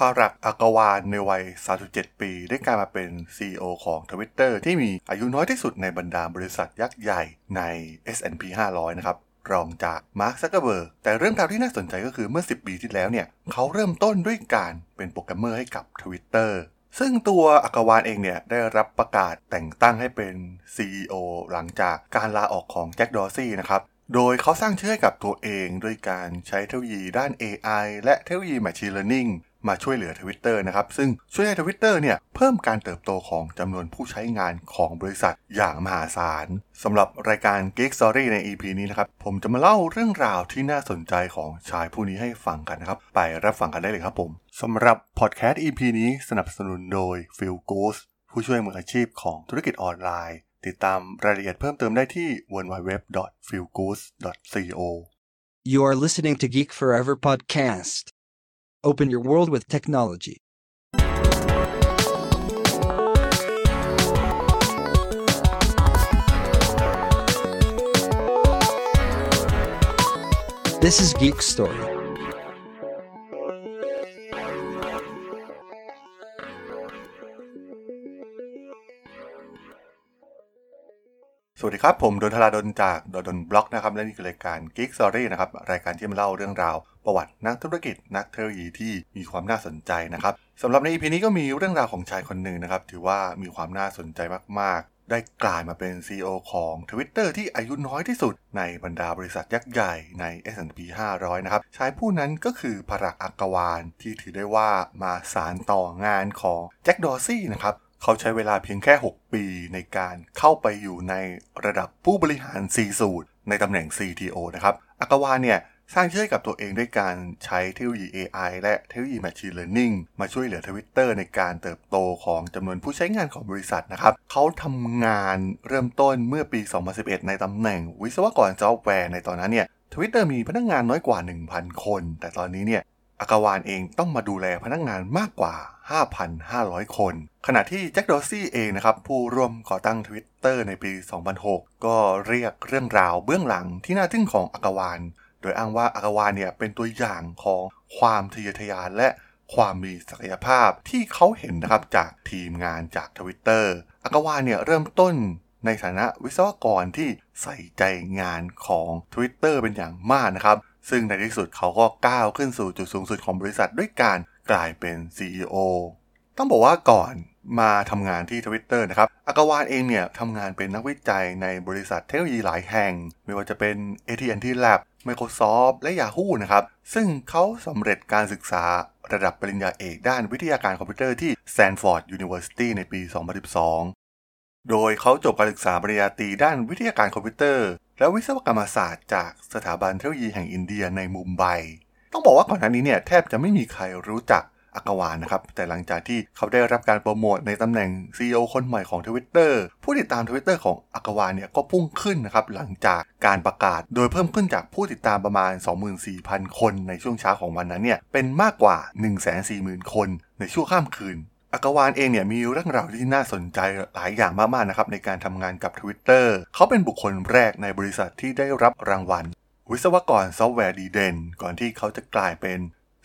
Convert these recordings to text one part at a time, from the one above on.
Parag Agrawal ในวัย 37 ปี ได้กลายมาเป็น CEO ของ Twitter ที่มีอายุน้อยที่สุดในบรรดาบริษัทยักษ์ใหญ่ใน S&P 500 นะครับรองจากมาร์คซักเกอร์เบิร์กแต่เรื่องราวที่น่าสนใจก็คือเมื่อ 10 ปีที่แล้วเนี่ย เขาเริ่มต้นด้วยการเป็นโปรแกรมเมอร์ให้กับ Twitter ซึ่งตัว Agrawal เองเนี่ย ได้รับประกาศแต่งตั้งให้เป็น CEO หลังจากการลาออกของแจ็คดอร์ซี่นะครับโดยเขาสร้างชื่อให้กับตัวเองด้วยการใช้เทคโนโลยีด้าน AI และเทคโนโลยี Machine Learning มาช่วยเหลือ Twitter นะครับ ซึ่งช่วยให้ Twitter เนี่ยเพิ่มการเติบโตของจำนวนผู้ใช้งานของบริษัทอย่างมหาศาลสำหรับรายการ Geek Story ใน EP นี้นะครับ ผมจะมาเล่าเรื่องราวที่น่าสนใจของชายผู้นี้ให้ฟังกันนะครับ ไปรับฟังกันได้เลยครับผมสำหรับพอดแคสต์ EP นี้สนับสนุนโดย Phil Goose ผู้ช่วยมืออาชีพของธุรกิจออนไลน์ ติดตามรายละเอียดเพิ่มเติมได้ที่ www.philgoose.co You are listening to Geek Forever podcast. Open your world with technology. This is Geek Story. วัสดีครับ ผมดนทราดนจากดนบล็อกนะครับและนี่คือรายการ Geek Story นะครับรายการที่มาเล่าเรื่องราว ประวัตินักธุรกิจนักเทคโนโลยีที่มีความน่าสนใจนะครับสำหรับใน EP นี้ก็มีเรื่องราวของชายคนหนึ่งนะครับถือว่ามีความน่าสนใจมากๆ ได้กลายมาเป็น CEO ของ Twitter ที่อายุน้อยที่สุด ในบรรดาบริษัทยักษ์ใหญ่ใน S&P 500 นะครับชายผู้นั้นก็คือภรักอักวานที่ถือได้ว่ามาสารต่องานของแจ็คดอร์ซี่นะครับ เขาใช้เวลาเพียงแค่ 6 ปีในการเข้าไปอยู่ในระดับผู้บริหาร C สูตรในตำแหน่ง CTO นะครับอากาวาเนี่ยสร้างชื่อให้กับตัวเองด้วยการใช้เทคโนโลยี AI และเทคโนโลยี Machine Learning มาช่วยเหลือ Twitter ในการเติบโตของจำนวนผู้ใช้งานของบริษัทนะครับ เขาทำงานเริ่มต้นเมื่อปี 2011 ในตำแหน่งวิศวกรซอฟต์แวร์ในตอนนั้นเนี่ย Twitter มีพนักงานน้อยกว่า 1,000 คน แต่ตอนนี้เนี่ยอากาวานเองต้องมาดูแลพนักงานมากกว่า 5,500 คน ขณะที่แจ็คดอซี่เองนะครับ ผู้ร่วมก่อตั้ง Twitter ในปี 2006 ก็เรียกเรื่องราวเบื้องหลังที่น่าทึ่งของอากาวาน โดยอ้างว่าอากาวานเนี่ยเป็นตัวอย่างของความทะเยอทะยานและความมีศักยภาพที่เขาเห็นนะครับจากทีมงานจาก Twitter อากาวานเนี่ยเริ่มต้นในฐานะวิศวกรที่ใส่ใจงานของ Twitter เป็นอย่างมากนะครับ ซึ่งในที่สุดเขาก็ก้าวขึ้นสู่จุดสูงสุดของบริษัทด้วยการ กลายเป็น CEO ต้องบอกว่าก่อนมาทำงานที่ Twitter นะครับ Agrawal เองเนี่ยทำงานเป็นนักวิจัยในบริษัทเทคโนโลยีหลายแห่ง ไม่ว่าจะเป็น AT&T Lab Microsoft และ Yahoo นะครับ ซึ่งเขาสำเร็จการศึกษาระดับปริญญาเอกด้านวิทยาการคอมพิวเตอร์ที่ Stanford University ในปี 2012 โดยเขาจบการศึกษาปริญญาตรีด้านวิทยาการคอมพิวเตอร์ และวิศวกรรมศาสตร์จากสถาบันเทคโนโลยีแห่งอินเดียในมุมไบ ต้องบอกว่าก่อนหน้านี้เนี่ยแทบจะไม่มีใครรู้จักอากาวานนะครับ แต่หลังจากที่เขาได้รับการโปรโมทในตำแหน่ง CEO คนใหม่ของ Twitter ผู้ติดตาม Twitter ของอากาวานเนี่ยก็พุ่งขึ้นนะครับหลังจากการประกาศ โดยเพิ่มขึ้นจากผู้ติดตามประมาณ 24,000 คนในช่วงเช้าของวันนั้นเนี่ยเป็นมากกว่า 140,000 คนในช่วงข้ามคืนอากาวานเองเนี่ยมีเรื่องราวที่น่าสนใจหลายอย่างมากๆนะครับในการทำงานกับ Twitter เขาเป็นบุคคลแรกในบริษัทที่ได้รับรางวัล วิศวกรซอฟต์แวร์ดีเด่นก่อนที่เขาจะกลายเป็น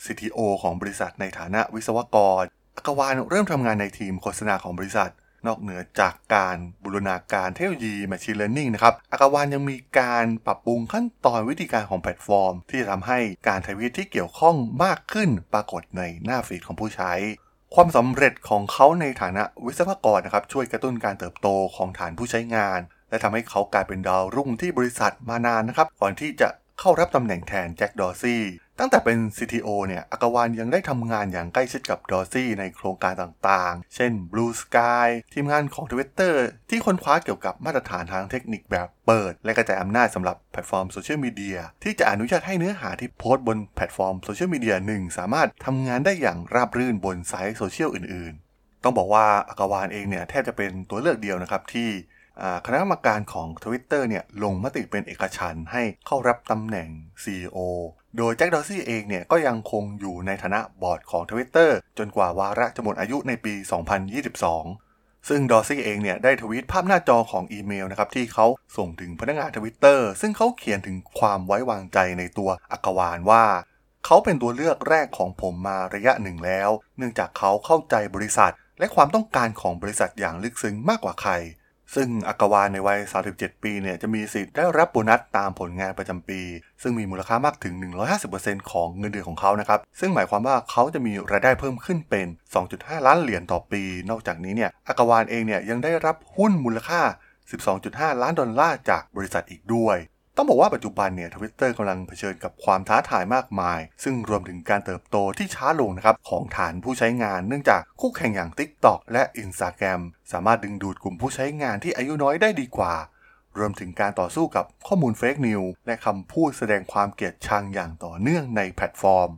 CTO ของบริษัทในฐานะวิศวกร Agrawal เริ่มทำงานในทีมโฆษณาของบริษัท นอกเหนือจากการบูรณาการเทคโนโลยี Machine Learning นะครับ Agrawal ยังมีการปรับปรุงขั้นตอนวิธีการของแพลตฟอร์ม ที่จะทำให้การทวีตที่เกี่ยวข้องมากขึ้นปรากฏในหน้า feed ของผู้ใช้ ความสำเร็จของเขาในฐานะวิศวกรนะครับช่วยกระตุ้นการเติบโตของฐานผู้ใช้งาน และทำให้เขากลายเป็นดาวรุ่งที่บริษัทมานานนะครับ ก่อนที่จะเข้ารับตำแหน่งแทนแจ็คดอร์ซี่ตั้งแต่เป็น CTO เนี่ย Agrawal ยังได้ทำงานอย่างใกล้ชิดกับดอร์ซี่ในโครงการต่างๆ เช่น Blue Sky ทีมงานของ Twitter ที่ค้นคว้าเกี่ยวกับมาตรฐานทางเทคนิคแบบเปิด และกระจายอำนาจสำหรับแพลตฟอร์มโซเชียลมีเดียที่จะอนุญาตให้เนื้อหาที่โพสต์บนแพลตฟอร์มโซเชียลมีเดียหนึ่งสามารถทำงานได้อย่างราบรื่นบนไซต์โซเชียลอื่น ๆ ต้องบอกว่า Agrawal เองเนี่ยแทบจะเป็นตัวเลือกเดียวนะครับที่ คณะกรรมการของ Twitter เนี่ยลงมติเป็นเอกฉันท์ให้เข้ารับตำแหน่ง CEO โดยแจ็คดอร์ซี่เองเนี่ยก็ยังคงอยู่ในฐานะบอร์ดของ Twitter จนกว่าวาระจะหมดอายุในปี 2022 ซึ่งดอร์ซี่เองเนี่ยได้ทวีตภาพหน้าจอของอีเมลนะครับที่เขาส่งถึงพนักงาน Twitter ซึ่งเขาเขียนถึงความไว้วางใจในตัว Agrawal ว่าเขาเป็นตัวเลือกแรกของผมมาระยะหนึ่งแล้ว เนื่องจากเขาเข้าใจบริษัท และความต้องการของบริษัทอย่างลึกซึ้งมากกว่าใคร ซึ่งอากาวานในวัย 37 ปีเนี่ยจะมีสิทธิ์ได้รับโบนัสตามผลงานประจำปี ซึ่งมีมูลค่ามากถึง 150%ของเงินเดือนของเขานะครับ ซึ่งหมายความว่าเขาจะมีรายได้เพิ่มขึ้นเป็น 2.5 ล้านเหรียญต่อปี นอกจากนี้เนี่ยอากาวานเองเนี่ยยังได้รับหุ้นมูลค่า 12.5 ล้านดอลลาร์จากบริษัทอีกด้วย ต้องบอกว่าปัจจุบันเนี่ยทวิตเตอร์กำลังเผชิญกับความท้าทายมากมาย ซึ่งรวมถึงการเติบโตที่ช้าลงนะครับของฐานผู้ใช้งาน เนื่องจากคู่แข่งอย่าง TikTok และ Instagram สามารถดึงดูดกลุ่มผู้ใช้งานที่อายุน้อยได้ดีกว่า รวมถึงการต่อสู้กับข้อมูล fake news และคำพูดแสดงความเกลียดชังอย่างต่อเนื่องในแพลตฟอร์ม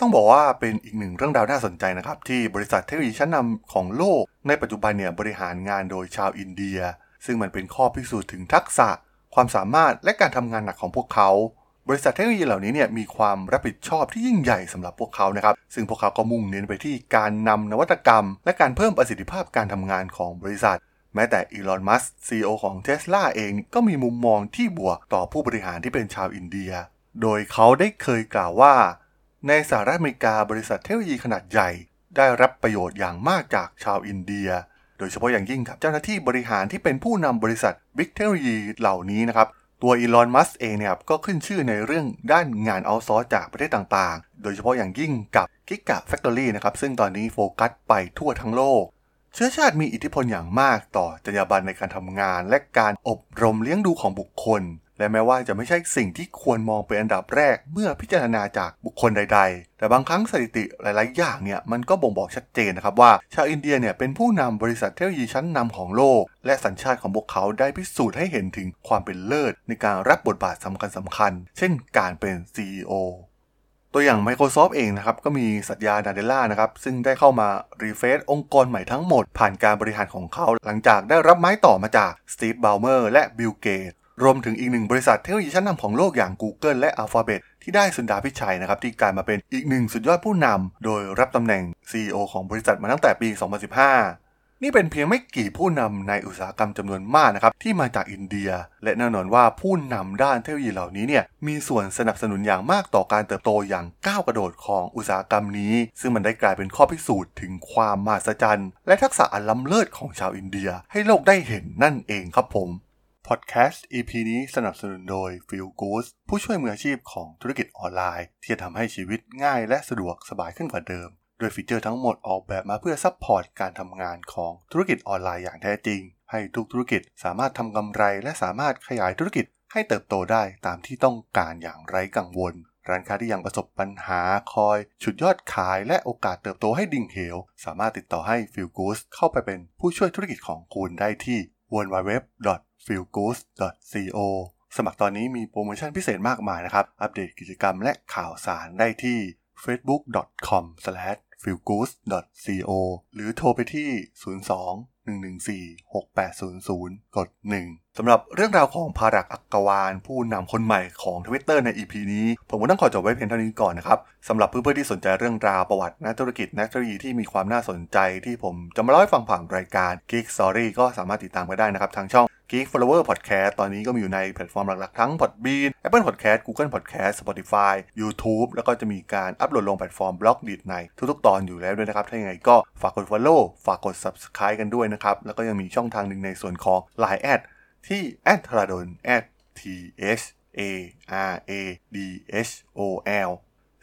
ต้องบอกว่าเป็นอีกหนึ่งเรื่องราวน่าสนใจนะครับที่บริษัทเทคโนโลยีชั้นนำของโลก ในปัจจุบันเนี่ยบริหารงานโดยชาวอินเดีย ซึ่งมันเป็นข้อพิสูจน์ถึงทักษะ ความสามารถและการทำงานหนักของพวกเขา บริษัทเทคโนโลยีเหล่านี้เนี่ยมีความรับผิดชอบที่ยิ่งใหญ่สำหรับพวกเขานะครับ ซึ่งพวกเขาก็มุ่งเน้นไปที่การนำนวัตกรรม และการเพิ่มประสิทธิภาพการทำงานของบริษัท แม้แต่อีลอนมัสก์ CEO ของ Tesla เองก็มีมุมมองที่บวกต่อผู้บริหารที่เป็นชาวอินเดีย โดยเขาได้เคยกล่าวว่า ในสหรัฐอเมริกาบริษัทเทคโนโลยีขนาดใหญ่ ได้รับประโยชน์อย่างมากจากชาวอินเดีย โดยเฉพาะอย่างยิ่งครับเจ้าหน้าที่บริหารที่เป็นผู้นำบริษัท big เทคโนโลยีเหล่านี้นะครับตัวอีลอน มัสก์เองเนี่ยก็ขึ้นชื่อในเรื่องด้านงาน outsource จากประเทศต่างๆ โดยเฉพาะอย่างยิ่งกับ Gigafactory นะครับ ซึ่งตอนนี้โฟกัสไปทั่วทั้งโลก เชื้อชาติมีอิทธิพลอย่างมากต่อจรรยาบรรณในการทำงาน และการอบรมเลี้ยงดูของบุคคล และแม้ว่าจะไม่ใช่สิ่งที่ควรมองเป็นอันดับแรกเมื่อพิจารณาจากบุคคลใด ๆ แต่บางครั้งสถิติหลาย ๆ อย่างเนี่ยมันก็บ่งบอกชัดเจนนะครับว่า ชาวอินเดียเนี่ยเป็นผู้นำบริษัทเทคโนโลยีชั้นนำของโลก และสัญชาติของพวกเขาได้พิสูจน์ให้เห็นถึงความเป็นเลิศ ในการรับบทบาทสำคัญสำคัญ เช่นการเป็น CEO ตัวอย่าง Microsoft เองนะครับก็มี Satya Nadella นะครับซึ่งได้เข้ามา refresh องค์กรใหม่ทั้งหมด ผ่านการบริหารของเขา หลังจากได้รับไม้ต่อมาจากสตีฟบ l ลเมอร์และบิลเกตส์ รวมถึงอีกหนึ่งบริษัทเทคโนโลยีชั้นนำของโลกอย่าง Google และ Alphabet ที่ได้ Sundar Pichai นะครับที่กลายมาเป็นอีกหนึ่งสุดยอดผู้นำโดยรับตำแหน่ง CEO ของบริษัทมาตั้งแต่ปี 2015 นี่เป็นเพียงไม่กี่ผู้นำในอุตสาหกรรมจำนวนมากนะครับที่มาจากอินเดีย และแน่นอนว่าผู้นำด้านเทคโนโลยีเหล่านี้เนี่ยมีส่วนสนับสนุนอย่างมากต่อการเติบโตอย่างก้าวกระโดดของอุตสาหกรรมนี้ ซึ่งมันได้กลายเป็นข้อพิสูจน์ถึงความมหัศจรรย์ และทักษะอันล้ำเลิศของชาวอินเดีย ให้โลกได้เห็นนั่นเองครับผม พอดแคสต์ EP นี้สนับสนุนโดย Fillgoods ผู้ช่วยมืออาชีพของธุรกิจออนไลน์ ที่จะทำให้ชีวิตง่ายและสะดวกสบายขึ้นกว่าเดิม โดย feature ทั้งหมดออกแบบมาเพื่อ support การทำงานของธุรกิจออนไลน์อย่างแท้จริง ให้ทุกธุรกิจสามารถทำกำไร และสามารถขยายธุรกิจให้เติบโตได้ตามที่ต้องการอย่างไร้กังวล ร้านค้าที่ยังประสบปัญหาคอยฉุดยอดขายและโอกาสเติบโตให้ดิ่งเหว สามารถติดต่อให้ Feel Good เข้าไปเป็นผู้ช่วยธุรกิจของคุณได้ที่ w w w f e e l g o o d c o สมัครตอนนี้มีโปรโมชั่นพิเศษมากมายนะครับ อัปเดตกิจกรรมและข่าวสารได้ที่ facebook.com/feelgood.co หรือโทรไปที่ 02 114 6800 กด 1สำหรับเรื่องราวของ Parag Agrawal ผู้นำคนใหม่ของ Twitter ใน EP นี้ ผมก็ต้องขอจบไว้เพียงเท่านี้ก่อนนะครับสำหรับเพื่อนๆที่สนใจเรื่องราวประวัตินักธุรกิจนักเทคโนโลยีที่มีความน่าสนใจที่ผมจะมาเล่าให้ฟังผ่านรายการ Geek Story ก็สามารถติดตามกันได้นะครับทางช่อง Geek Forever Podcast ตอนนี้ก็มีอยู่ในแพลตฟอร์มหลักๆ ทั้ง Podbean Apple Podcast Google Podcast Spotify YouTube แล้วก็จะมีการอัปโหลดลงแพลตฟอร์ม Blockdit ในทุกๆ ตอนอยู่แล้วด้วยนะครับ ถ้าอย่างไรก็ฝากกด Follow ฝากกด Subscribe กันด้วยนะครับ แล้วก็ยังมีช่องทางหนึ่งในส่วนของ Line แอดที่ a d t h a r a d o n t h a r a d h o l